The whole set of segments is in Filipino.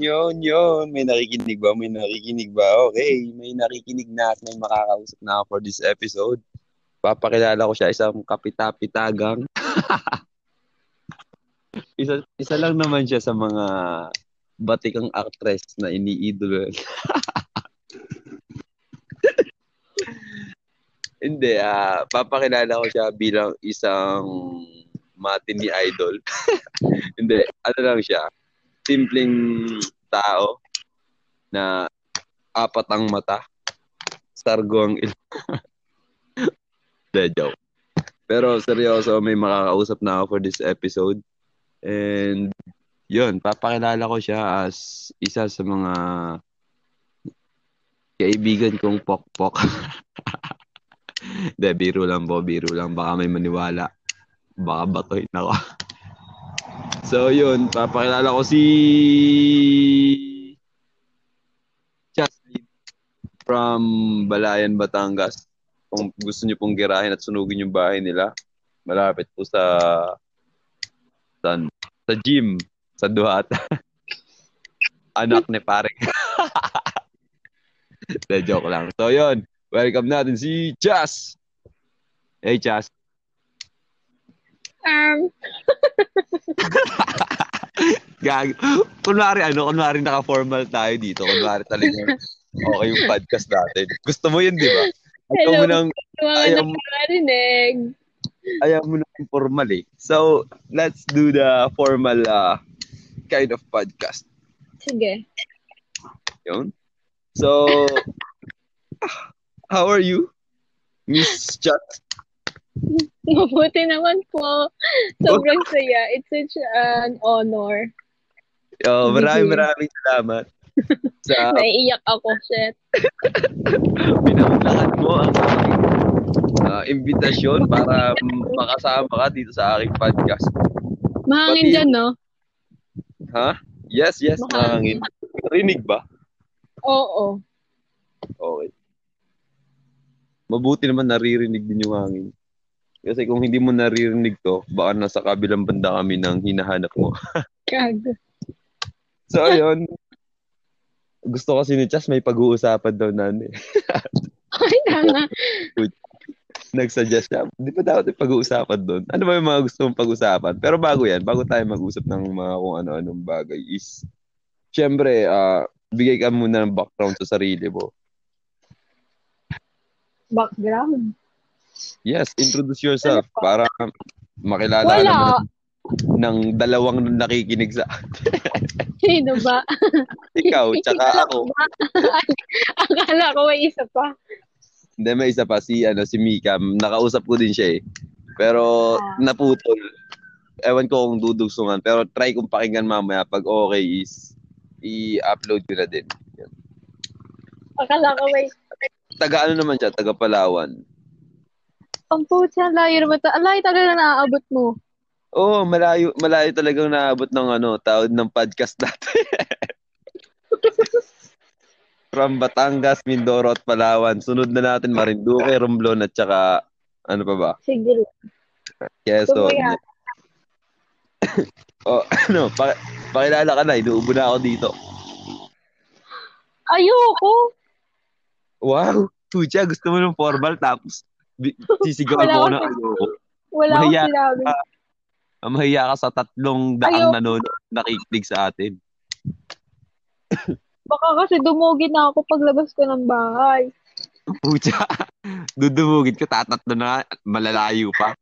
yun, yun. May nakikinig ba? May nakikinig ba? Okay, may nakikinig na at may makakausap na ako for this episode. Papakilala ko siya isang kapitapitagang. isa, isa lang naman siya sa mga batikang actress na iniidolo. Hindi, ah papakilala ko siya bilang isang matindi idol. Hindi, ano lang siya. Simpleng tao na apat ang mata. Sargo ang il... De, joke. Pero seryoso, may makakausap na ako for this episode. And yun, papakilala ko siya as isa sa mga kaibigan kong pok-pok. De, biro lang po, biro lang. Baka may maniwala. Baka batohin ako. so, yun. Papakilala ko si Chaslin from Balayan, Batangas. Kung gusto niyo pong girahin at sunugin yung bahay nila, malapit po sa san, sa gym, sa Duhat. Anak ni pare. De, joke lang. So, yun. Welcome natin si Chas. Hey, Chas. Um, Gag. Kunwari ano, kunwari naka-formal tayo dito. Kunwari talaga okay yung podcast natin. Gusto mo yun, di ba? Ayaw Hello. mo nang, Ayaw mo- nakakarinig. ayaw mo nang formal eh. So, let's do the formal uh, kind of podcast. Sige. Yun. So, how are you? Miss Chat? Mabuti naman po. Sobrang saya. It's such an honor. Oh, maraming Sige. maraming salamat sa Naiiyak ako, shit. pinaglakan mo ang uh, imbitasyon para makasama ka dito sa aking podcast. Mahangin Pati- dyan, no? Ha? Yes, yes, Mahangin. mahangin. Rinig ba? Oo. Okay. Mabuti naman naririnig din yung hangin. Kasi kung hindi mo naririnig to, baka nasa kabilang banda kami ng hinahanap mo. Gago. So, ayun. Gusto kasi ni Chas may pag-uusapan daw na ano eh. Ay, tanga. Nagsuggest siya. Di ba dapat yung pag-uusapan doon? Ano ba yung mga gusto mong pag-usapan? Pero bago yan, bago tayo mag-usap ng mga kung ano-anong bagay is, syempre, ah, bigay ka muna ng background sa sarili mo. Background. Yes, introduce yourself para makilala Wala. naman ng dalawang nakikinig sa Sino ba? ikaw, tsaka ako. Akala ko may isa pa. Hindi, may isa pa, si, ano, si Mika. Nakausap ko din siya eh. Pero Ah. naputol. Ewan ko kung dudugsungan. Pero try kong pakinggan mamaya. Pag okay is, i-upload ko na din. Yan. Akala ko may... Taga ano naman siya? Taga Palawan. Ang putya, layo naman to. Alay, tagal na naaabot mo. Oo, oh, malayo, malayo talagang naabot ng ano, tawad ng podcast natin. From Batangas, Mindoro at Palawan. Sunod na natin Marinduque, Romblon at saka ano pa ba? Sige. Quezon. Tumaya. oh, ano, pa, pakilala ka na, inuubo na ako dito. Ayoko. Wow, Pucha, gusto mo ng formal tapos sisigawan Wala mo ako akong ng ayoko. Wala akong Mahiya sinabi. ka. Ah, Mahiya ka sa tatlong daang Ayoko. nanonood nakikinig sa atin. Baka kasi dumugin na ako paglabas ko ng bahay. Pucha, dudumugin ka, tatatlo na, malalayo pa.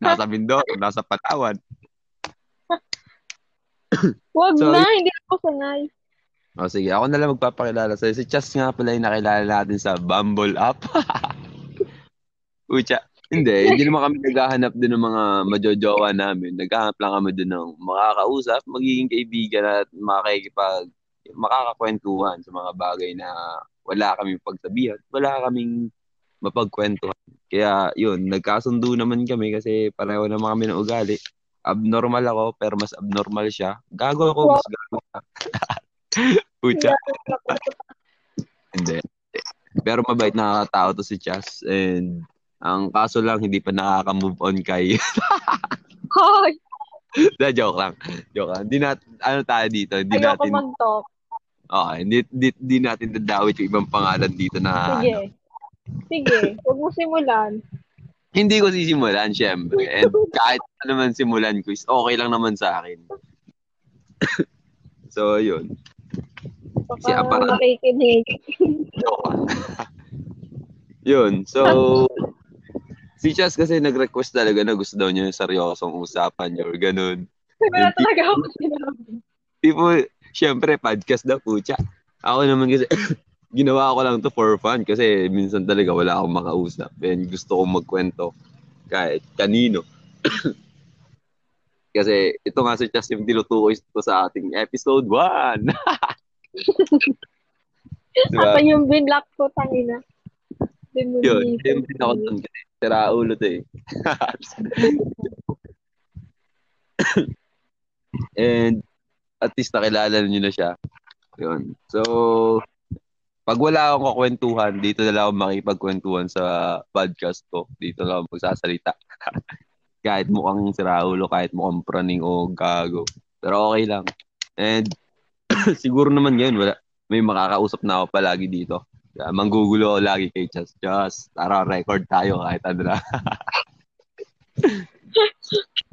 nasa Mindoro, nasa Palawan. Wag So, na, hindi ako sanay. O sige, ako na lang magpapakilala sa'yo. Si Chas nga pala yung nakilala natin sa Bumble app. Pucha, hindi. Hindi naman kami naghahanap din ng mga majojowa namin. Naghahanap lang kami din ng makakausap, magiging kaibigan at makakipag makakakwentuhan sa mga bagay na wala kaming pagsabihan, wala kaming mapagkwentuhan. Kaya yun, nagkasundo naman kami kasi pareho naman kami ng ugali. Abnormal ako, pero mas abnormal siya. Gago ako, mas gago siya. Pucha. Hindi. Pero mabait nakakatao to si Chas. And ang kaso lang, hindi pa nakaka-move on kay... Hoy, Na, joke lang. Joke lang. Hindi nat ano tayo dito, hindi ayoko natin mag-talk. Okay, hindi, hindi, hindi natin dadawit yung ibang pangalan dito na Sige. ano. Sige, huwag mo simulan. Hindi ko sisimulan, syempre. And kahit ano man simulan ko, is okay lang naman sa akin. so, yun. Baka Si Aparan. lang. yun. So, si Chas kasi nag-request talaga na gusto daw niya yung seryosong usapan niya or ganun. Wala talaga ako sinabi. Tipo, syempre, podcast daw, pucha. Ako naman kasi, ginawa ko lang to for fun kasi minsan talaga wala akong makausap and gusto kong magkwento kahit kanino. kasi ito nga si Chas yung tinutukoy ko sa ating episode 1. diba? Apa yung binlock ko, tangina. Mo Yun, yung din ako dun kasi tira ulo to eh. And at least nakilala niyo na siya. Yun. So, pag wala akong kakwentuhan, dito na lang ako makipagkwentuhan sa podcast ko. Dito lang ako magsasalita. kahit mukhang siraulo, kahit mukhang praning o gago. Pero okay lang. And siguro naman ngayon, wala, may makakausap na ako palagi dito. Manggugulo ako lagi kay Chas. Chas, tara, record tayo kahit ano na.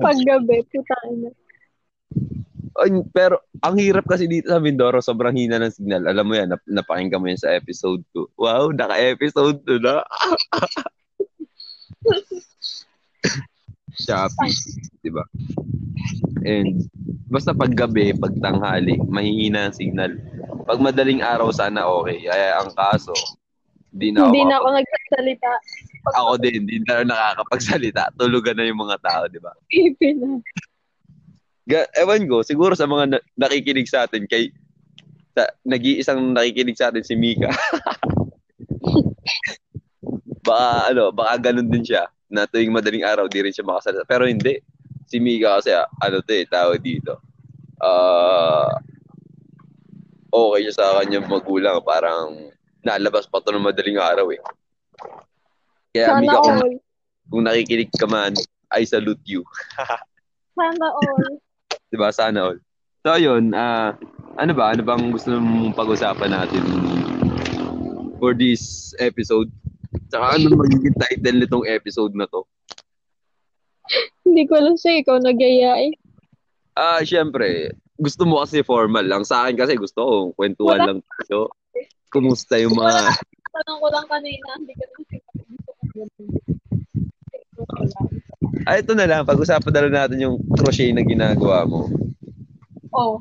Paggabi, putang ina. Ay, pero ang hirap kasi dito sa Mindoro, sobrang hina ng signal. Alam mo yan, nap- napakinggan mo yan sa episode 2. Wow, naka-episode 2 na. Shopee, di ba? And basta pag gabi, pag tanghali, mahihina ang signal. Pag madaling araw, sana okay. Kaya ang kaso, di na ako, Hindi na ako nagsasalita. ako din, di na ako nakakapagsalita. Tulugan na yung mga tao, di ba? Pipi na. Ga- ewan ko, siguro sa mga na- nakikinig sa atin kay sa, nag-iisang nakikinig sa atin si Mika. baka ano, baka ganun din siya na tuwing madaling araw di rin siya makasalita. Pero hindi. Si Mika kasi ah, ano to eh, tawag dito. Ah okay siya sa kanyang magulang. Parang nalabas pa to ng madaling araw eh. Kaya Sana Mika, kung, all. kung nakikinig ka man, I salute you. Sana all. 'di ba? Sana all. So yun, ah ano ba? Ano bang gusto mong pag-usapan natin for this episode? Tsaka ano magiging title nitong episode na to? Hindi ko alam sa'yo, ikaw nagyaya eh. Ah, syempre, gusto mo kasi formal lang. Sa akin kasi gusto ko kwentuhan Wala. lang tayo. Kumusta yung mga Tanong ko lang kanina, hindi ka naman. Ah, ito na lang. Pag-usapan na lang natin yung crochet na ginagawa mo. Oh,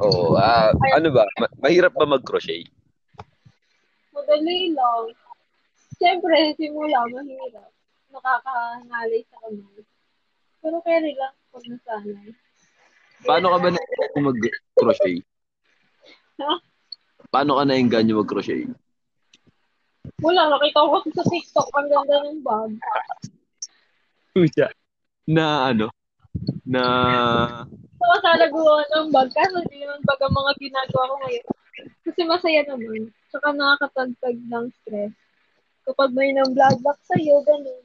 Oo. ah, ano ba? Ma- mahirap ba mag-crochet? madali lang. Siyempre, simula, mahirap. Nakakahangalay sa kamay. Pero carry lang pag nasanay. Paano ka ba na mag-crochet? Ha? Paano ka na-engganyo mag-crochet? Wala, nakita ko sa TikTok, ang ganda ng bag. Pucha. Na ano? Na So, sana gawa ng bag. Kaso hindi naman bag ang mga ginagawa ko ngayon. Kasi masaya naman. Tsaka nakakatagtag ng stress. Kapag may nang vlog back sa'yo, ganun.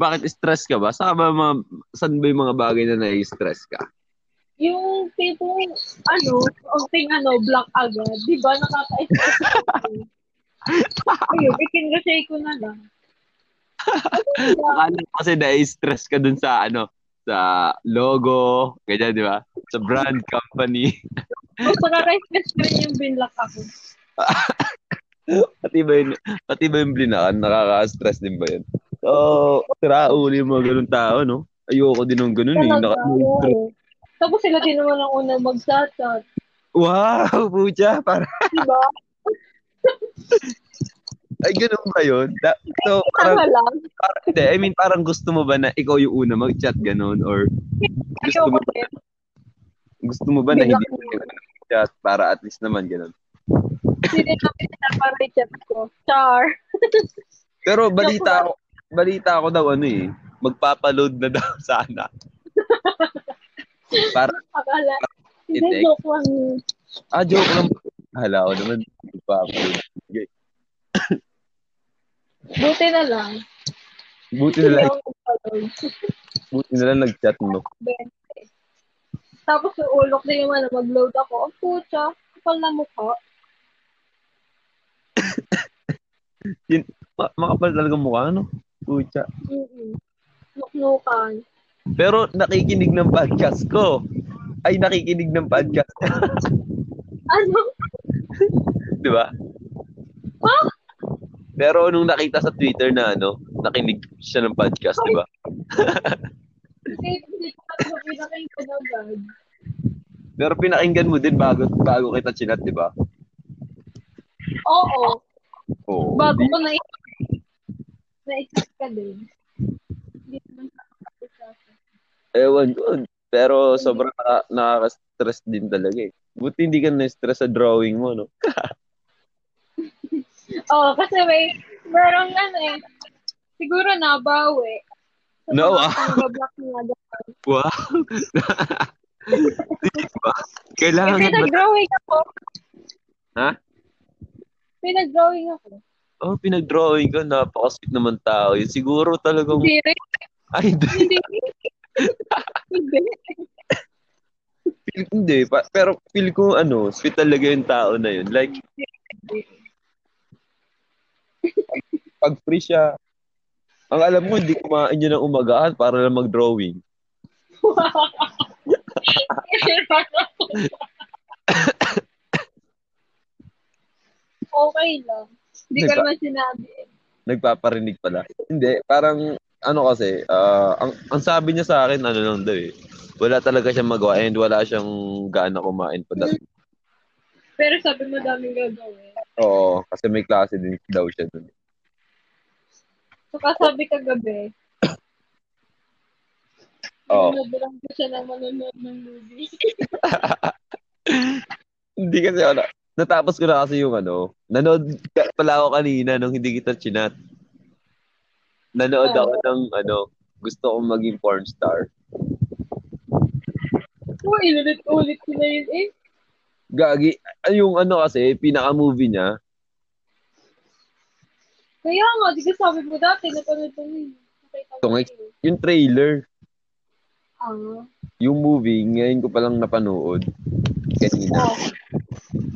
bakit stress ka ba? Saan ba mga, saan ba yung mga bagay na nai-stress ka? Yung tipong, ano, onting ano, black agad. Di ba? Nakaka-stress. Ayun, ikinrasay ko na lang. Ano ba? Akala ko kasi nai-stress ka dun sa ano, sa logo, ganyan, di ba? Sa brand company. Kung nakaka-stress ko rin yung binlock ako. pati ba yun, pati ba yung blinakan? Nakaka-stress din ba yun? So, tira uli yung mga ganun tao, no? Ayoko din ng ganun eh. Naka-. Tapos sila din naman ang unang mag-chat-chat. wow, pucha, para, Di ba? ay ganun ba yun? Da, so, parang, lang. parang, hindi, I mean, parang gusto mo ba na ikaw yung una mag-chat ganun? Or gusto mo, din. gusto mo ba na hindi mo mag-chat para at least naman ganun? Hindi na para i-chat ko. Char. Pero balita ako, balita ako daw ano eh, magpapaload na daw sana. Para, Akala. Hindi, joke lang. ah, joke lang. Hala ko naman, magpapaload. Okay. Buti na lang. Buti na lang, buti na lang nag-chat mo. 20. Tapos yung ulok din naman na mag-load ako. Ang putya, kapal na mukha. Yun, ma- makapal talaga mukha, no? Pucha. Nuknukan. Pero nakikinig ng podcast ko. Ay, nakikinig ng podcast. Ano? Di ba? Ha? Pero nung nakita sa Twitter na ano, nakinig siya ng podcast, di ba? Pero pinakinggan mo din bago bago kita chinat, di ba? Oo. Oo. Bago ko na na-isip ka din. Hindi naman sa Ewan ko. Pero sobrang naka, nakaka-stress din talaga eh. Buti hindi ka na-stress sa drawing mo, no? Oo, kasi may, merong ano eh, siguro nabawi. Sa No, ah. pangbablock niya dapat. Wow! Di ba? Kailangan Eh, ba? pinag-drawing ako. Ha? Pinag-drawing ako. Oh, pinag-drawing ko. Napaka-sweet naman tao. Yun. Siguro talagang... Hindi rin. Ay, hindi. Hindi. Hindi. Feel, hindi. Pa, pero feel ko, ano, sweet talaga yung tao na yun. Like, pag free siya, ang alam mo, hindi kumain niya ng umagahan para lang mag-drawing. okay lang. Hindi ko Diba? naman sinabi. eh. Nagpaparinig pala. Hindi, parang, ano kasi, ah, ang, ang sabi niya sa akin, ano lang daw eh, wala talaga siyang magawa and wala siyang gana kumain pa dati. Pero sabi mo daming gagawin. Oo, kasi may klase din daw siya dun. Saka sabi kagabi, Oo. nanonood lang ko siya na manonood ng movie. Hindi kasi ano, natapos ko na kasi yung ano, nanood pala ako kanina nung hindi kita chinat. Nanood Oo. ako ng ano, gusto kong maging porn star. Uy, inulit-ulit ko na yun eh. Gagi, ay, yung ano kasi, pinaka-movie niya, Kaya nga, di ka sabi mo dati, napanood ko yun. Tungay. yun. yung trailer, Ah. yung movie, ngayon ko palang napanood. Kanina.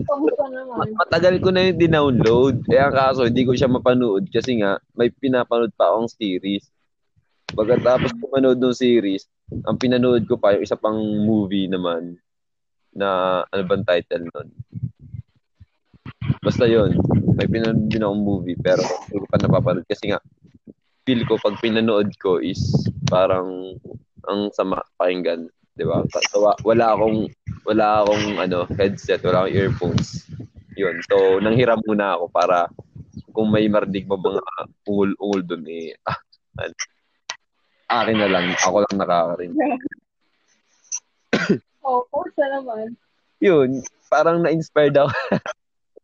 Kamusta naman? Matagal ko na yung dinownload. Eh, ang kaso, hindi ko siya mapanood kasi nga, may pinapanood pa akong series. Pagkatapos ko manood ng series, ang pinanood ko pa yung isa pang movie naman na ano bang title nun? Basta yon may pinanood din akong movie pero hindi ko pa napapanood kasi nga feel ko pag pinanood ko is parang ang sama pakinggan, 'di ba? Wa- wala akong wala akong ano headset, wala akong earphones. Yun. So nanghiram muna ako para kung may marinig mo mga ungol-ungol doon eh ah, ano, akin na lang, ako lang nakakarinig. Oh, kamusta naman? Yun, parang na-inspired ako.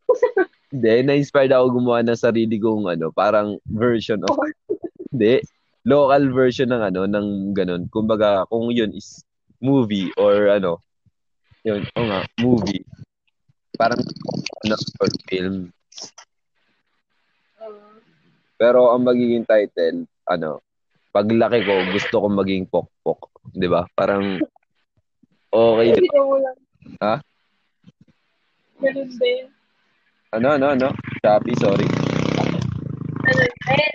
Hindi, na-inspired ako gumawa ng sarili kong ano, parang version of Hindi, local version ng ano, ng ganun. Kumbaga, kung yun is movie or ano, yun, o nga, movie. Parang ano, short film. Pero ang magiging title, ano, paglaki ko, gusto ko maging pokpok. Di ba? Parang, okay. di Hindi mo lang. Ha? Ganun din. Ano, ano, ano? Shopee, sorry. Ano din?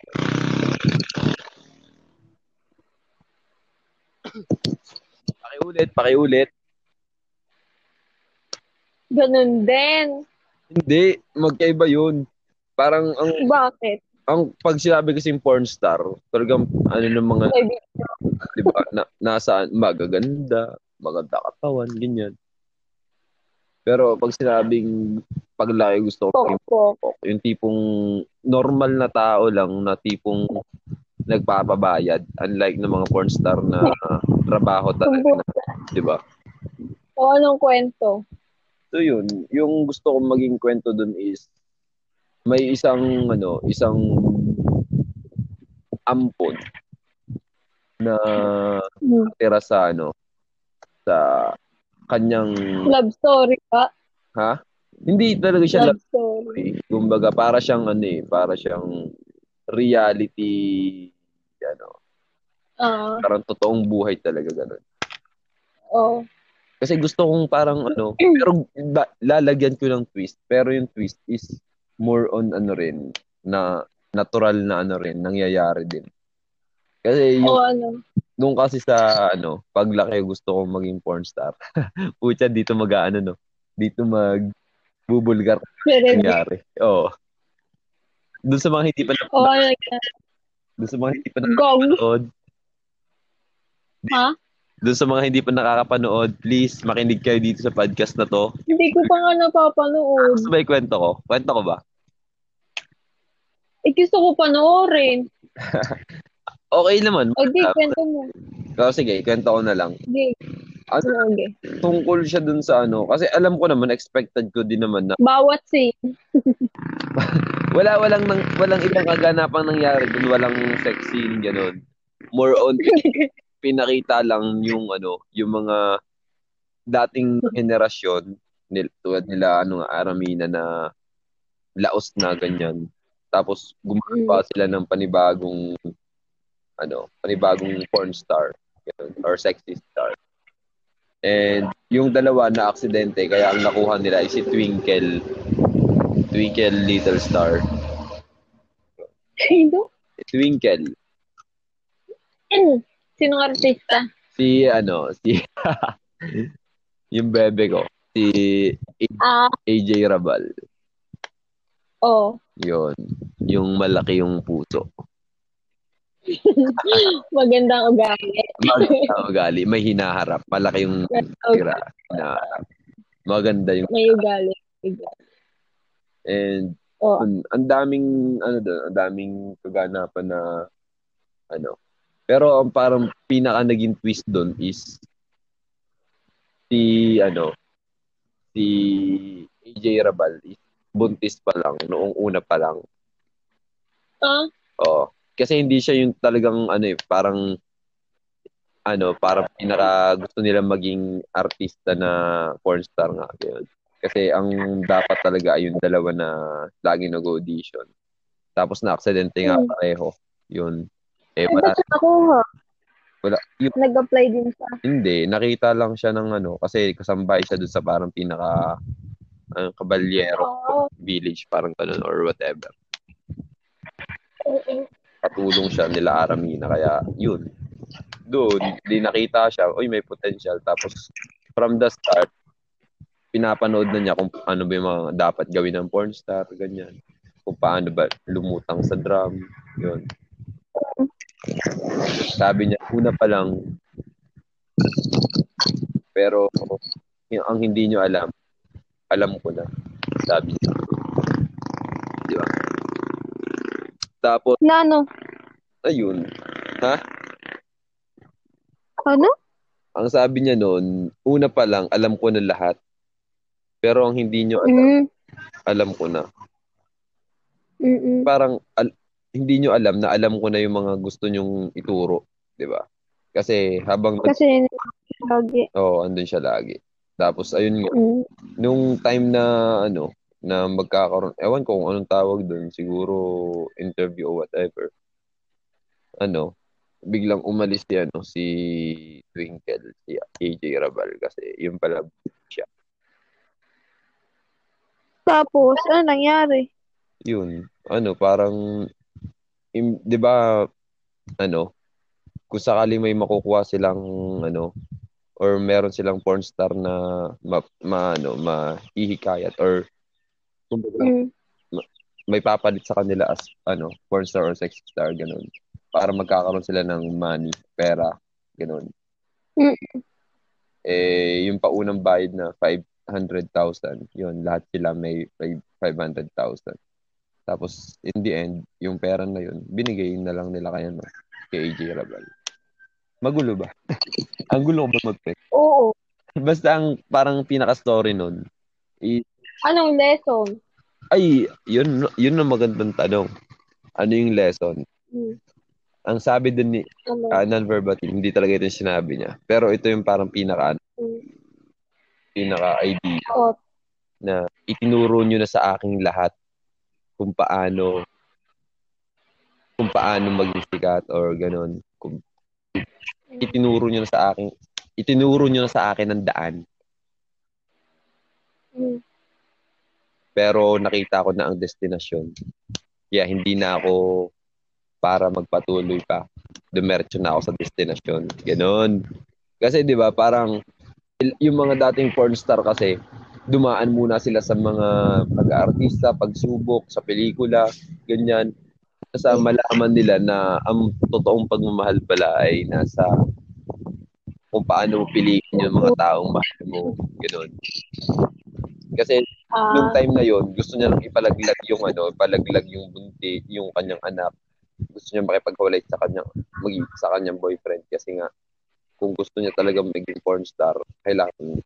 Pakiulit, pakiulit. Ganun din. Hindi, magkaiba yun. Parang ang Bakit? ang pag sinabi kasing porn star, talagang ano ng mga, di ba, na, nasa magaganda, maganda katawan, ganyan. Pero pag sinabing paglaki gusto ko Pok-pok. pok, yung tipong normal na tao lang na tipong nagpapabayad unlike ng mga porn star na trabaho talaga, di ba? O anong kwento? So yun, yung gusto kong maging kwento dun is may isang ano, isang ampon na Hmm. tira sa ano sa kanyang Love story ka? ha? Hindi talaga siya Love love story. Kumbaga para siyang ano eh, para siyang reality ano, Ah, parang totoong buhay talaga ganun. oh. Kasi gusto kong parang ano, pero ba- lalagyan ko ng twist. Pero yung twist is more on ano rin, na natural na ano rin, nangyayari din. Kasi yung, O ano. nung kasi sa ano, paglaki gusto kong maging porn star. Pucha, dito mag ano no. Dito mag bubulgar nangyari. Oo. Doon sa mga hindi pa na, o ano. doon sa mga hindi pa Gong. nakakapanood, Ha? Doon sa mga hindi pa nakakapanood, please makinig kayo dito sa podcast na to. Hindi ko pa nga napapanood. Gusto ba ikwento ko? Kwento ko ba? Eh, gusto ko panoorin. Okay naman. O, di, kwento mo. So, sige, kwento ko na lang. Di. Ano, Okay. tungkol siya dun sa ano, kasi alam ko naman, expected ko din naman na Bawat scene. wala walang nang, walang ibang kaganapang nangyari dun, walang sex scene ganun. More on pinakita lang yung ano, yung mga dating henerasyon nil, tulad nila ano nga Aramina na laos na ganyan. Tapos gumagawa sila ng panibagong ano, panibagong porn star or sexy star. And yung dalawa na aksidente kaya ang nakuha nila ay si Twinkle Twinkle Little Star. Sino? Twinkle Sinong artista? si ano, si yung bebe ko, si Ah, AJ Rabal. oh. Yun. Yung malaki yung puso. Magandang ugali. Maganda ugali. May hinaharap. Malaki yung tira. Hinaharap. Maganda yung... May ugali. And Oh. ang daming, ano doon, ang daming kaganapan na, ano. Pero ang parang pinaka naging twist doon is si, ano, si AJ Rabal is buntis pa lang, noong una pa lang. Ah, Oo. Kasi hindi siya yung talagang ano eh, parang ano, parang pinaka gusto nila maging artista na porn star nga. Ganyan. Kasi ang dapat talaga ay yung dalawa na lagi nag-audition. Tapos na-aksidente nga Hmm. pareho. Yun. Eh, wala, siya nakuha? wala, yung, Nag-apply din siya. hindi, nakita lang siya ng ano, kasi kasambay siya dun sa parang pinaka ano, kabalyero Oo. village, parang ganun or whatever. Katulong siya nila Aramina. Kaya, yun. Doon, di nakita siya, uy, may potential. Tapos, from the start, pinapanood na niya kung ano ba yung mga dapat gawin ng porn star, ganyan. Kung paano ba lumutang sa drum, yun. Sabi niya, una pa lang, pero yung, ang hindi niyo alam, alam ko na. Sabi niya. Di ba? Tapos, Na ano? ayun. Ha? Ano? Ang sabi niya noon, una pa lang, alam ko na lahat. Pero ang hindi nyo alam, Mm. alam ko na. Mm-mm. Parang al- hindi nyo alam na alam ko na yung mga gusto nyong ituro. di ba? Kasi habang, Kasi, lagi. oh, andun siya lagi. Tapos, ayun nga, Mm. nung time na, ano, na magkakaroon, ewan ko kung anong tawag doon, siguro interview or whatever. Ano, biglang umalis si, ano, si Twinkle, si AJ Rabal, kasi yun pala Tapos, ano nangyari? yun, ano, parang, im, di ba, ano, kung sakali may makukuha silang, ano, or meron silang porn star na ma, ma ano, mahihikayat or kumbaga, Mm. may papalit sa kanila as, ano, porn star or sex star, ganun. Para magkakaroon sila ng money, pera, ganun. Mm. Eh, yung paunang bayad na 500,000, yun, lahat sila may may 500,000. Tapos, in the end, yung pera na yun, binigay na lang nila kaya no, kay AJ Rabal. Magulo ba? ang gulo ko ba mag Oo. Basta ang parang pinaka-story nun, i- Anong lesson? ay, yun, yun ang magandang tanong. Ano yung lesson? Mm. Ang sabi din ni Ano? uh, non-verbatim, hindi talaga ito yung sinabi niya. Pero ito yung parang pinaka, Mm. pinaka-idea Oh, na itinuro nyo na sa aking lahat kung paano kung paano maging sikat or ganun. Kung itinuro nyo na sa akin itinuro nyo na sa akin ang daan. mm. Pero nakita ko na ang destinasyon. Kaya hindi na ako para magpatuloy pa. Dumercho na ako sa destinasyon. Ganon. Kasi 'di ba, parang yung mga dating porn star kasi dumaan muna sila sa mga pag-aartista, pagsubok sa pelikula, ganyan. Sa malaman nila na ang totoong pagmamahal pala ay nasa kung paano mo piliin yung mga taong mahal mo, gano'n. Kasi uh, nung time na yon gusto niya lang ipalaglag yung ano, ipalaglag yung bunti, yung kanyang anak. Gusto niya makipaghiwalay sa kanyang mag sa kanyang boyfriend kasi nga kung gusto niya talaga maging porn star, kailangan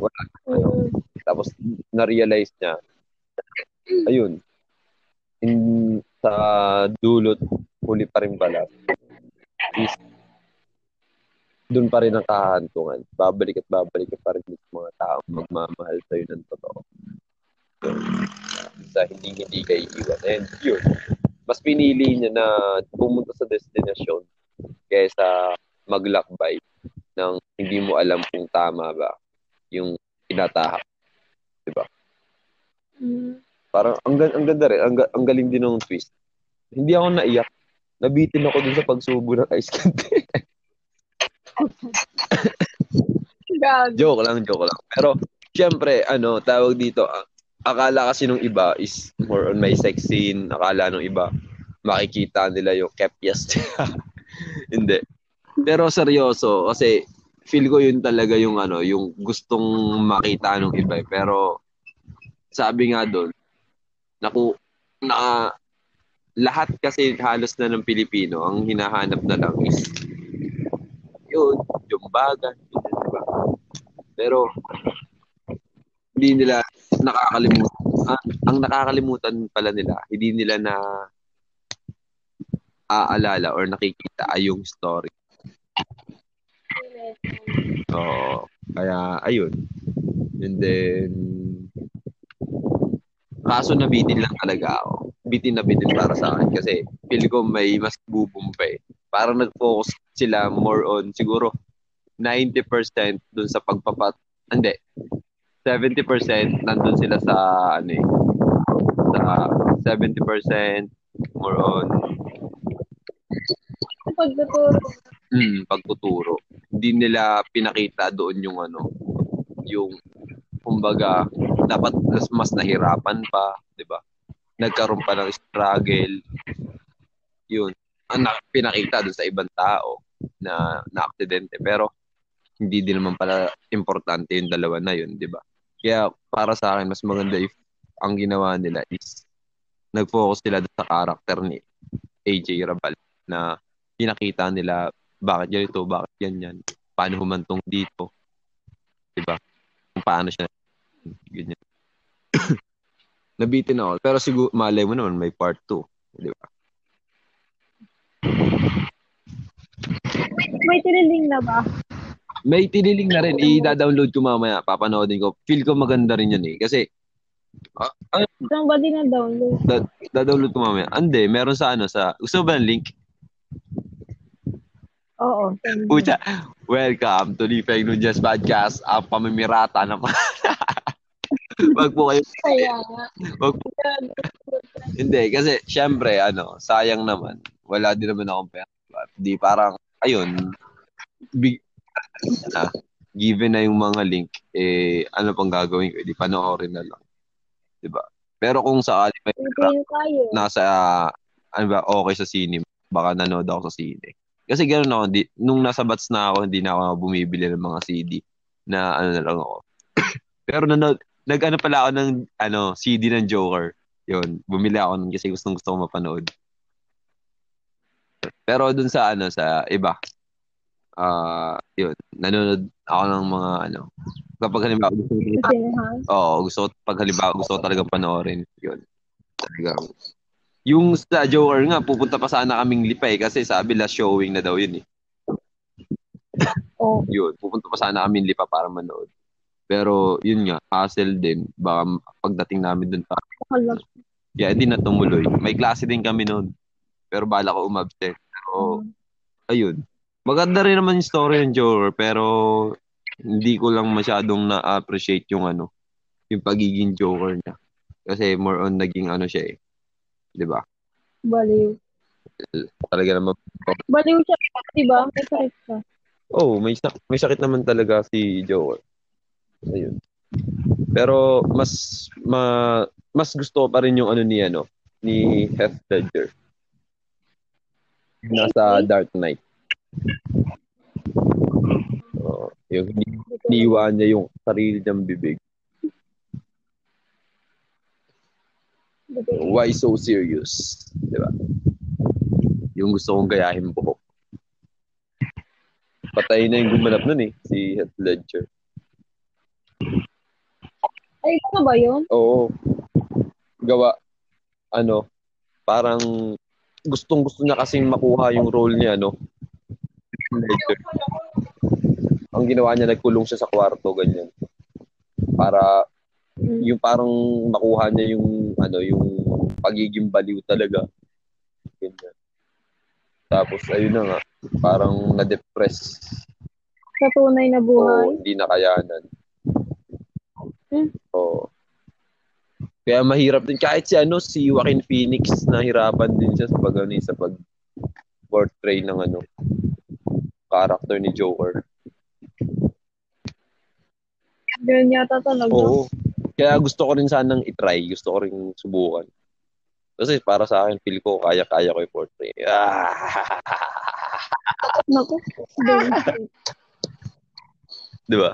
wala. Ano. Tapos na-realize niya ayun. In, sa dulot huli pa rin pala is doon pa rin ang kahantungan. Babalik at babalik pa rin sa mga taong magmamahal sa'yo ng totoo. Sa hindi hindi kay iwan. And yun, mas pinili niya na pumunta sa destinasyon kaysa maglakbay ng hindi mo alam kung tama ba yung tinatahak. Diba? Mm. Parang ang, ang ganda rin, ang, ang galing din ng twist. Hindi ako naiyak. Nabitin ako dun sa pagsubo ng ice candy. joke lang, joke lang. Pero, syempre, ano, tawag dito, akala kasi nung iba is more on my sex scene. Akala nung iba, makikita nila yung kepyas Hindi. Pero seryoso, kasi feel ko yun talaga yung ano, yung gustong makita nung iba. Eh. Pero, sabi nga doon, naku, na, lahat kasi halos na ng Pilipino, ang hinahanap na lang is yun, yung bagan, yun, diba? Pero, hindi nila nakakalimutan. Ang, ang nakakalimutan pala nila, hindi nila na aalala or nakikita ay yung story. Oo. Kaya, ayun. And then, kaso nabitin lang talaga ako. Bitin na bitin para sa akin kasi feel ko may mas bubumpa eh parang nag-focus sila more on siguro 90% dun sa pagpapat hindi 70% nandun sila sa ano eh sa 70% more on pagtuturo mm, pagtuturo hindi nila pinakita doon yung ano yung kumbaga dapat mas, mas nahirapan pa 'di ba nagkaroon pa ng struggle yun ang pinakita doon sa ibang tao na na-aksidente. Pero hindi din naman pala importante yung dalawa na yun, di ba? Kaya para sa akin, mas maganda if ang ginawa nila is nag-focus sila sa karakter ni AJ Rabal na pinakita nila bakit ganito, bakit ganyan, paano humantong dito, di ba? Kung paano siya ganyan. Nabitin ako. Pero siguro, malay mo naman, may part 2. Di ba? May tiniling na ba? May tiniling na rin. I-download ko mamaya. Papanoodin ko. Feel ko maganda rin yan eh. Kasi, ah, ah, Saan ba din na-download? Da- da-download ko mamaya. Ande, meron sa ano, sa, gusto ba ng link? Oo. Pucha, welcome to the Fake News Podcast. Ang pamimirata naman. Wag po kayo. Kaya nga. Wag po. Hindi, kasi syempre, ano, sayang naman. Wala din naman akong pera. Di parang, ayun, big, ah, given na yung mga link, eh, ano pang gagawin ko? Di panoorin na lang. Di ba? Pero kung sakali may nasa, ano ba, okay sa sine, baka nanood ako sa sine. Kasi ganoon ako, di, nung nasa bats na ako, hindi na ako bumibili ng mga CD na ano na lang ako. Pero nanood, nag-ano pala ako ng ano, CD ng Joker. Yun, bumili ako nun kasi gustong gusto ko mapanood. Pero dun sa ano sa iba, ah uh, yun, nanonood ako ng mga ano, kapag halimbawa gusto ko, oo, gusto ko, pag halimbawa gusto ko talaga panoorin, yun. Talagang, yung sa Joker nga, pupunta pa sana kaming Lipay kasi sabi last showing na daw yun eh. Oh. Yun, pupunta pa sana kaming Lipa para manood. Pero yun nga, hassle din. Baka pagdating namin dun pa. Yeah, hindi na tumuloy. May klase din kami noon. Pero bala ko umabsent. Pero, mm. ayun. Maganda rin naman yung story ng Joker, pero hindi ko lang masyadong na-appreciate yung ano, yung pagiging Joker niya. Kasi more on naging ano siya eh. 'Di ba? Baliw. Talaga naman. Baliw siya, di ba? May sakit siya. Oh, may sak- may sakit naman talaga si Joker. Ayun. Pero mas ma, mas gusto pa rin yung ano ni ano ni Heath Ledger. Nasa Dark Knight. Oh, yung hini- iniwan niya yung sarili niyang bibig. Why so serious? Di ba? Yung gusto kong gayahin buhok. Patay na yung gumanap nun eh, si Heath Ledger. Ay, ano ba yun? Oo. Gawa, ano, parang gustong gusto niya kasing makuha yung role niya, no? Ledger. Ang ginawa niya, nagkulong siya sa kwarto, ganyan. Para, Mm. yung parang makuha niya yung, ano, yung pagiging baliw talaga. Ganyan. Tapos, ayun na nga, parang na-depress. Sa tunay na Oo, buhay. hindi nakayanan. Hmm. Oo. Kaya mahirap din. Kahit si ano, si Joaquin Phoenix, nahirapan din siya sa pag, ano, sa pag portray ng ano, character ni Joker. Ganyan yata talaga. Oo. Kaya gusto ko rin sanang itry. Gusto ko rin subukan. Kasi para sa akin, feel ko, kaya-kaya ko i-portray. Ah! Naku. Di ba?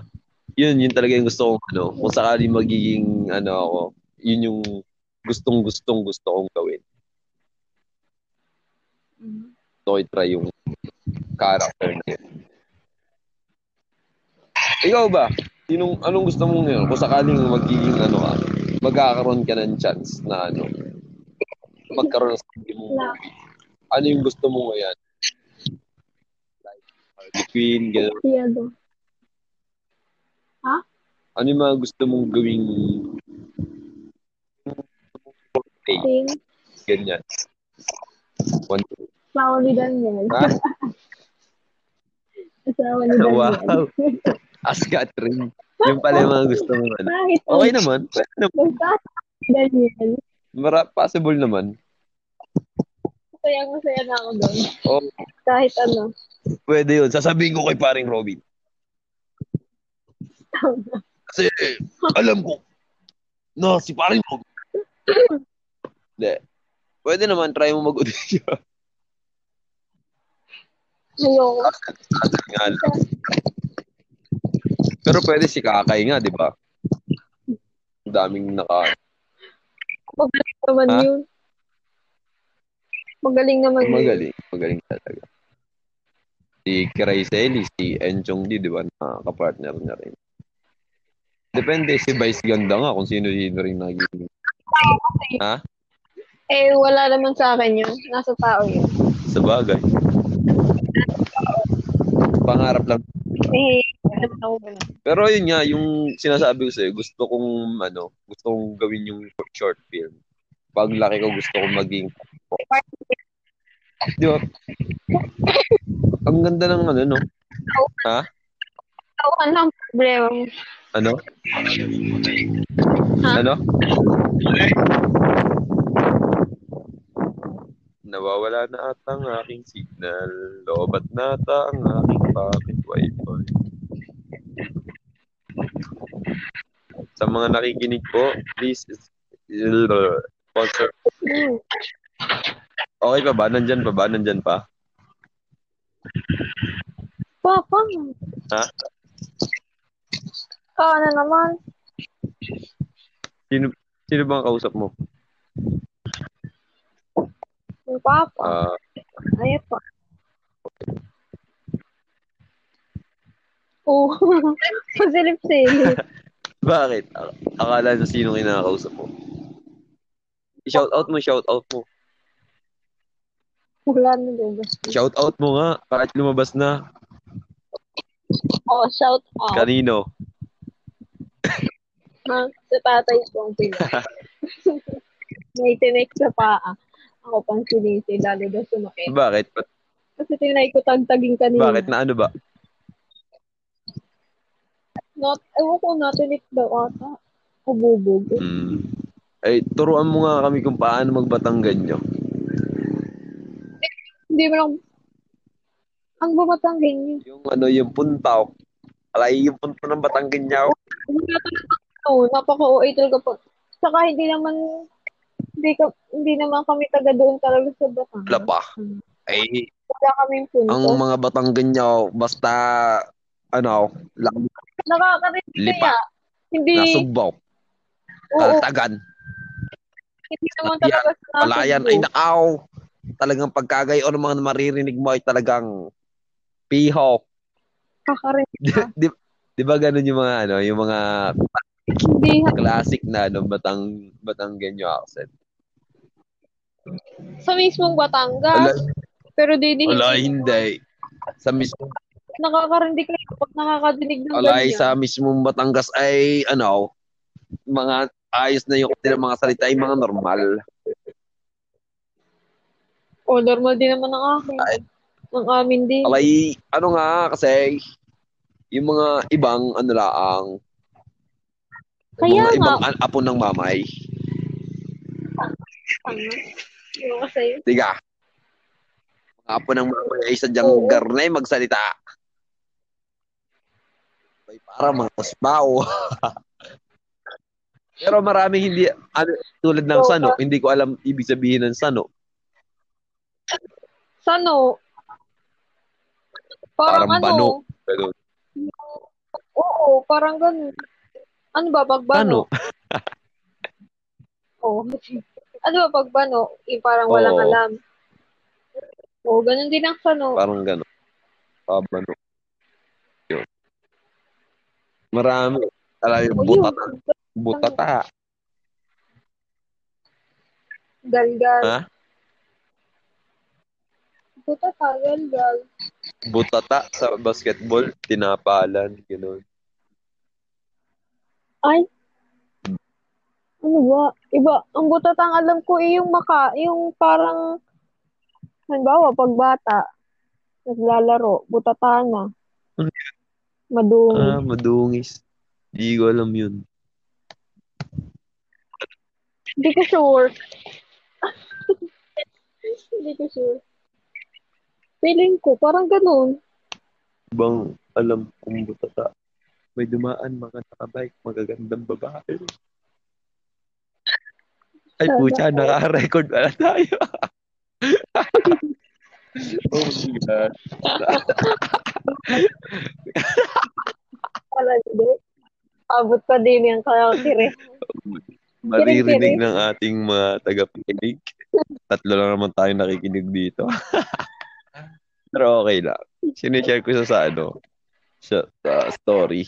Yun, yun talaga yung gusto kong, ano, kung sakali magiging, ano ako, yun yung gustong-gustong gusto kong gawin. Mm. Gusto ko i-try yung character na yun. Ikaw ba? Sinong, anong gusto mong yun? Kung sakaling magiging, ano ka, magkakaroon ka ng chance na, ano, magkaroon ng sarili mong movie. Ano yung gusto mo ngayon? Like, Harley Quinn, gano'n. Si ano. Ano yung mga gusto mong gawing? Sing. Ganyan. One, Asawa ni Daniel. ha? Asawa ni Daniel. wow. As Catherine. Yung pala yung mga gusto mong ano. Okay naman. Pwede naman. Daniel. Mara, possible naman. Masaya masaya na ako doon. Oh, Kahit ano. pwede yun. Sasabihin ko kay paring Robin. Kasi alam ko na si paring Robin. Hindi. Pwede naman, try mo mag-audition. Ayoko. Kasal nga lang. Pero pwede si Kakay nga, di ba? Ang daming naka... Magaling naman Ha? yun. Magaling naman yun. Magaling. Magaling talaga. Si Kiray Selly, si Enchong Di, di ba? Nakapartner niya rin. Depende, si Vice ganda nga kung sino-sino rin naging. Ha? Eh, wala naman sa akin yun. Nasa tao yun. Sa bagay. Pangarap lang. Eh. Pero yun nga, yung sinasabi ko sa'yo, gusto kong, ano, gusto kong gawin yung short film. Pag laki ko, gusto kong maging Di ba? Ang ganda ng ano, no? Ha? Ako lang problema mo. Ano? Ha? Ano? Nawawala na ata ang aking signal. Lobat na ata ang aking pocket wifi. Sa mga nakikinig po, please sponsor. Okay pa ba? Nandyan pa ba? Nandyan pa? Papa. Ha? Ah, ano naman? Sino, sino bang kausap mo? Yung papa. Ah, Ayun pa. Oo. Pasilip-silip. bakit? Ak- Akala na sino kinakausap mo? I-shout out mo, shout out mo. Wala na din. Shout out mo nga, kahit lumabas na. Oh, shout out. Kanino? Ha? Sa tatay ko ang pina. May tinik sa paa. Ako pang sinisi, lalo daw sumakit. Bakit? Kasi tinay ko tagtaging kanina. Bakit? Na ano ba? Not, ewan ko, natinik daw ata. Ububog. Hmm. Ay, turuan mo nga kami kung paano magbatanggan nyo. Hindi mo lang... Ang ba Batanggenyo? Yung ano, yung puntaw. Alay, yung punta ng Batanggenyaw. Oo, napaka-OA talaga po. Saka hindi naman... Hindi, ka, hindi naman kami taga doon talaga sa Batangas. Wala pa. Ay, Wala kaming punto. ang mga Batanggenyaw, basta, ano, lang, Nakakarinig Lipa. kaya. Hindi, nasugbaw, oo, taltagan, hindi naman talaga sa palayan, ay nakaw. Talagang pagkagayon ng mga maririnig mo ay talagang piho. Kakarinig. di, di ba ganun yung mga ano, yung mga Hindi, classic na ano, batang Batanggenyo accent. Sa mismong Wala, Batangas. Pero di, di, wala hindi. Sa mismo nakakarinig kayo pag nakakadinig ng wala ganyan. sa mismong Batangas ay ano, mga ayos na yung kanilang mga salita ay mga normal. O, normal din naman ang akin. Ay. Ang amin din. Alay, ano nga kasi yung mga ibang ano laang Kaya mga nga. ibang an- apo ng mamay. Ano? Yung kasi, Diga. Mga apo ng mamay ay sadyang Oo. garnay magsalita. Ay para mga kusbaw. Pero marami hindi ano, tulad ng Oo. sano, hindi ko alam ibig sabihin ng sano. sano? Parang, Parang ano? bano. Ganun. Oo, parang ganun. Ano ba, pagbano? Ano? Oo. Ano ba, pagbano? Yung parang walang Oo. alam. Oo, ganun din ang sano. Parang gano'n. Pabano. Yun. Marami. Alam yung O, yun. butata. Butata. Galgal. Ha? Puta ka, galgal. Butata sa basketball. Tinapalan. Gano'n. Ay. Ano ba? Iba, ang butatang alam ko eh, yung maka, yung parang, halimbawa, pag bata, naglalaro, butata na. Ano Madungi. Ah, madungis. Hindi ko alam yun. Hindi ko sure. Hindi ko sure. Feeling ko, parang ganun. Ibang alam kong butata. May dumaan mga nakabike, magagandang babae. Ay, pucha, naka-record pala tayo. oh my God. Wala hindi. Abot pa din yung kalakiri. Maririnig ng ating mga tagapakinig. Tatlo lang naman tayo nakikinig dito. Pero okay lang. Sinishare ko siya sa ano, sa, sa story.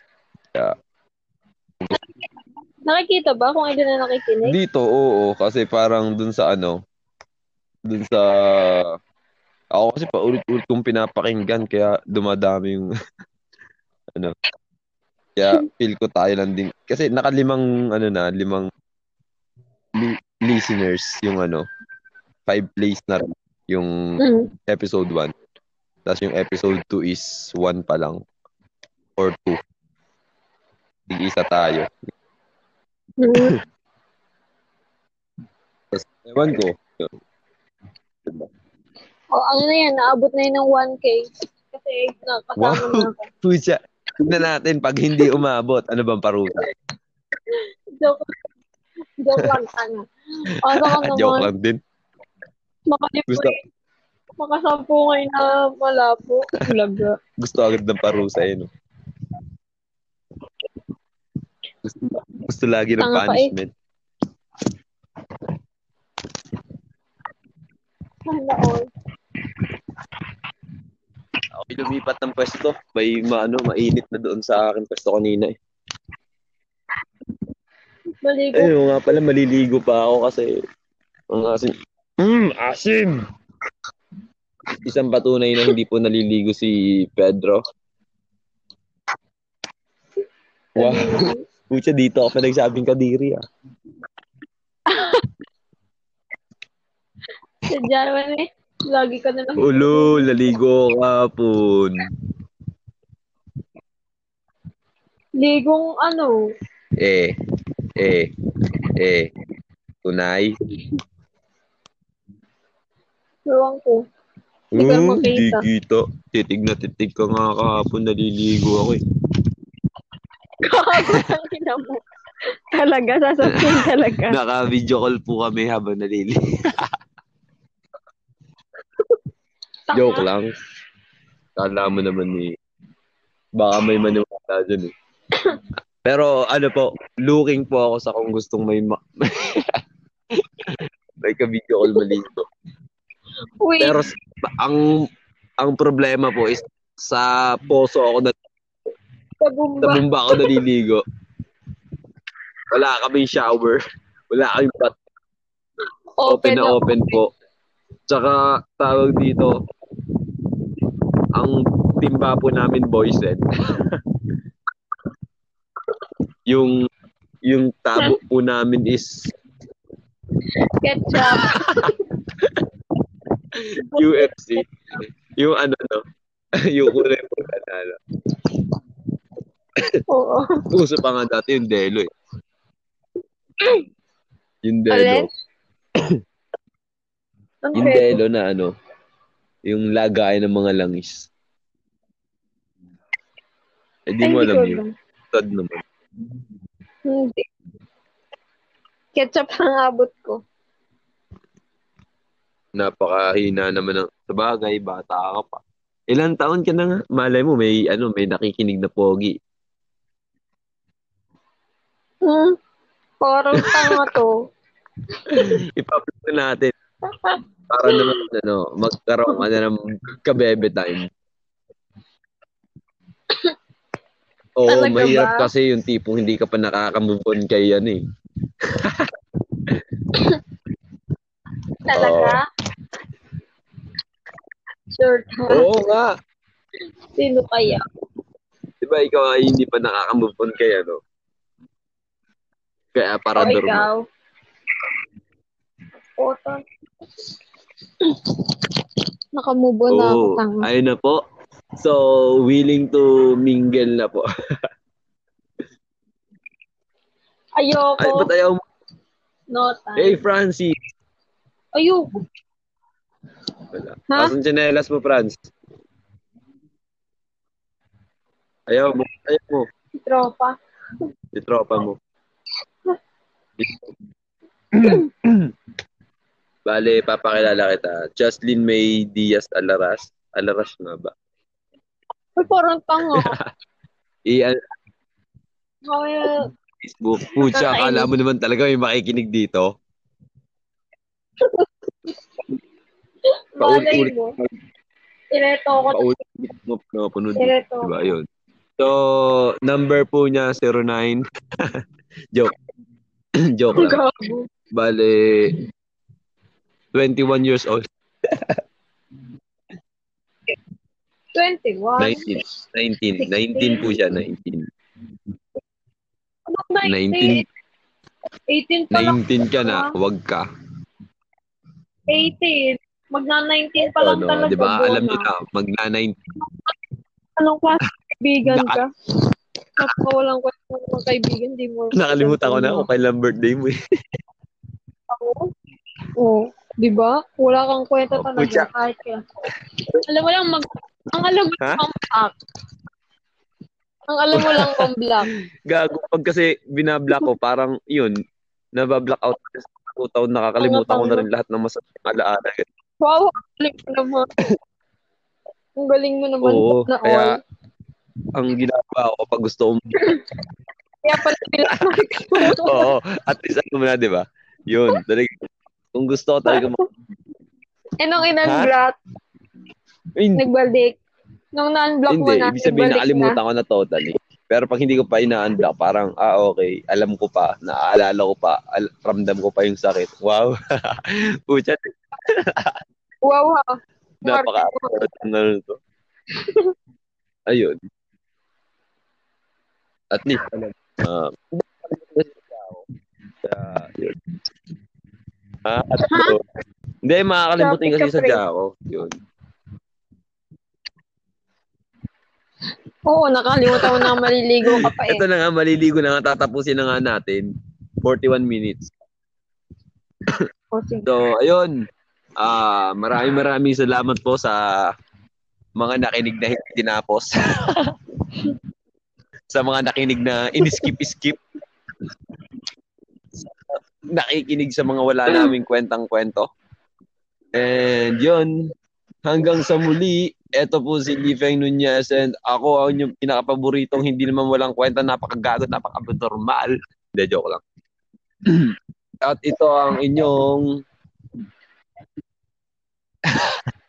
Nakikita ba kung hindi na nakikinig? Dito, oo. Kasi parang dun sa ano, dun sa... Ako kasi pa ulit-ulit kong pinapakinggan kaya dumadami yung ano. Kaya feel ko tayo lang din. Kasi nakalimang ano na, limang li- listeners yung ano, five plays na rin yung Mm. episode 1. Tapos yung episode 2 is 1 pa lang. Or 2. Di-isa tayo. Ewan ko. O, ano na yan, naabot na yun ng 1K. Kasi nakasama Wow. na ako. Pucha. Tignan natin pag hindi umabot. Ano bang parusa? Joke, joke lang sana. O, saka Joke naman, lang din. makalipoy. Gusto, Makasampu ngayon na malabo. Laga. gusto agad ng parusa eh. No? Gusto, gusto lagi ng Tanga punishment. Sana all. Okay, lumipat ng pwesto. May maano, mainit na doon sa akin pwesto kanina eh. Maligo. Eh, oo nga pala, maliligo pa ako kasi ang asim. Mm, asim! Isang patunay na hindi po naliligo si Pedro. Wow. Pucha, dito ako nagsabing kadiri ah. Sadya naman eh. Lagi ka na lang. Ulo, laligo kapon. Ligong ano. Eh, eh, eh. Tunay. Luwang ko. Hindi ko Oo, makita. Kita. Titig na titig ka nga kahapon. Naliligo ako eh. Gago ang ina mo. Talaga, sasabihin talaga. Naka-video call po kami habang naliligo. Tanga. Joke lang. Kala mo naman eh. Baka may maniwala dyan eh. Pero ano po, looking po ako sa kung gustong may ma- may ka-video call maligo. Wait, Pero ang ang problema po is sa poso ako na sa sa bumba. bumba ako naliligo. Wala kaming shower. Wala kaming bat. Open na open po. Tsaka tawag dito, ang timba po namin boys set. yung yung tabo po namin is Ketchup. UFC. Yung ano no, yung kulay po na ano. Oo. Uso pa nga dati yung Delo eh. Yung Alin? Delo. Ang Yung. Delo na ano, yung lagay ng mga langis. Eh di Ay, mo alam yun. Tad naman. Hindi. Ketchup ang abot ko. Napakahina naman ng sa bagay, bata ka pa. Ilang taon ka na nga? Malay mo, may ano, may nakikinig na pogi. Hmm. Parang tanga to. Ipaplug na natin. Para naman, ano, magkaroon ka na ng kabebe time. Oo, Talaga mahirap ba? kasi yung tipong hindi ka pa nakaka-move on kay yan eh. Talaga? Sure ka? Oo nga. Sino kaya? Di ba ikaw ay hindi pa nakaka-move on kay ano? Kaya O parador mo. ikaw? Oto. Nakamove on na ako, Oo, tanga. ayun na po. So, willing to mingle na po. Ayoko. Ay, ba't ayaw mo? No time. Hey, Francie. Ayoko. Wala. Ha? Asan tsinelas mo, Franz? Ayaw mo. Ayaw mo. Tropa. Yung tropa mo. Bale, papakilala kita. Jocelyn May Diaz Alaras. Alaras nga ba? Ay, parang tanga. I Ay, Facebook. Pucha, akala mo naman talaga may makikinig dito. malay mo. Ireto ko. Paulit mo pinapanood. Ireto. Diba yun? So, number po niya 09. Joke. Joke lang. Bale, 21 years old. 21. 19. 19. 19 po siya. 19. Ano, 19. 18 pa lang. 19 ka na. Huwag ka. 18. Magna-19 pa lang Ano, talaga. di ba? Alam Bona. na, magna-19. Anong klase kaibigan ka? Napakawalang kwento ng mga kaibigan. Di mo. Nakalimutan ko na kung kailan birthday mo eh. Ako? Oo. Di ba? Wala kang kwento Oh, talaga. putya. Kahit ka. Alam mo lang, mag... Ang alam mo lang, ang black. Ang alam mo lang, ang black. Gago. Pag kasi binablock ko, parang yun, nabablock out. Two taon nakakalimutan ko na rin lahat ng masamang alaala. Wow, ang galing mo naman. Ang galing mo naman. Oo, na kaya all. Ang ginagawa ko pag gusto kong Kaya pala pinag Oo, at least ano mo na, di ba? Yun, talaga. Kung gusto ko talaga mag- Eh, nung in-unblock, hindi, nagbalik. Nung na-unblock mo hindi. na, Ibig sabihin, nakalimutan ko na totally. Pero pag hindi ko pa ina-unblock, parang, ah, okay, alam ko pa, naaalala ko pa, al- ramdam ko pa yung sakit. Wow. Pucha, na. Wow, ha. napaka na to. Ayun. At least, alam, ah, uh, yun. Ah, at so, hindi, makakalimutin kasi sa Jao. Yun. Oo, nakalimutan mo na maliligo ka pa eh. Ito na nga, maliligo na nga, tatapusin na nga natin. 41 minutes. O, sige. So, ayun. Ah, maraming maraming salamat po sa mga nakinig na hindi tinapos. sa mga nakinig na in-skip-skip. Nakikinig sa mga wala naming kwentang-kwento. And yun, hanggang sa muli, eto po si Lifeng Nunez and ako ang yung pinakapaboritong hindi naman walang kwenta, napakagagot, napaka-normal. Hindi, joke lang. At ito ang inyong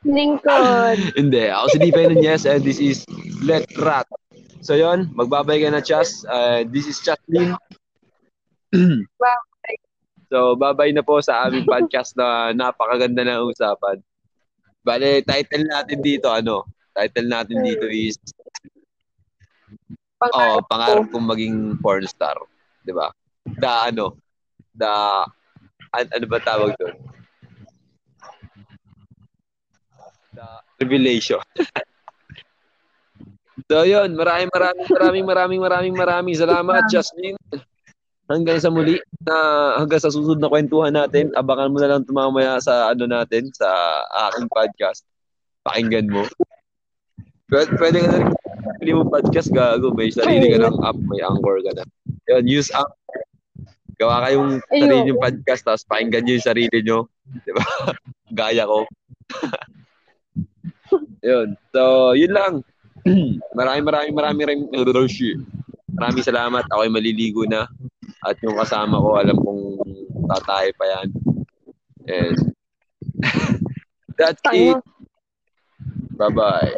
Lingkod. Hindi. Ako si Lifeng Nunez and this is Let Rat. So yon, magbabay ka na, Chas. Uh, this is Chatlin. so, babay na po sa aming podcast na napakaganda na usapan. Bale, title natin dito, ano? Title natin dito is Oh, pangarap kong maging porn star. 'Di ba? Da ano? Da an, ano ba tawag doon? Da revelation. so, yun. Maraming maraming maraming maraming maraming maraming salamat, Jasmine. Hanggang sa muli na hanggang sa susunod na kwentuhan natin. Abangan mo na lang tumamaya sa ano natin sa aking podcast. Pakinggan mo. Pwede, pwede ka na rin hindi mo podcast gago, may sarili ka ng app, may anchor ka na. Yun, use app. Gawa kayong sarili yung podcast, tapos pakinggan nyo yung sarili nyo. Di ba? Gaya ko. yun. So, yun lang. maraming maraming maraming maraming maraming salamat. Ako'y maliligo na. At yung kasama ko, alam kong tatahe pa yan. And that's it. Bye-bye.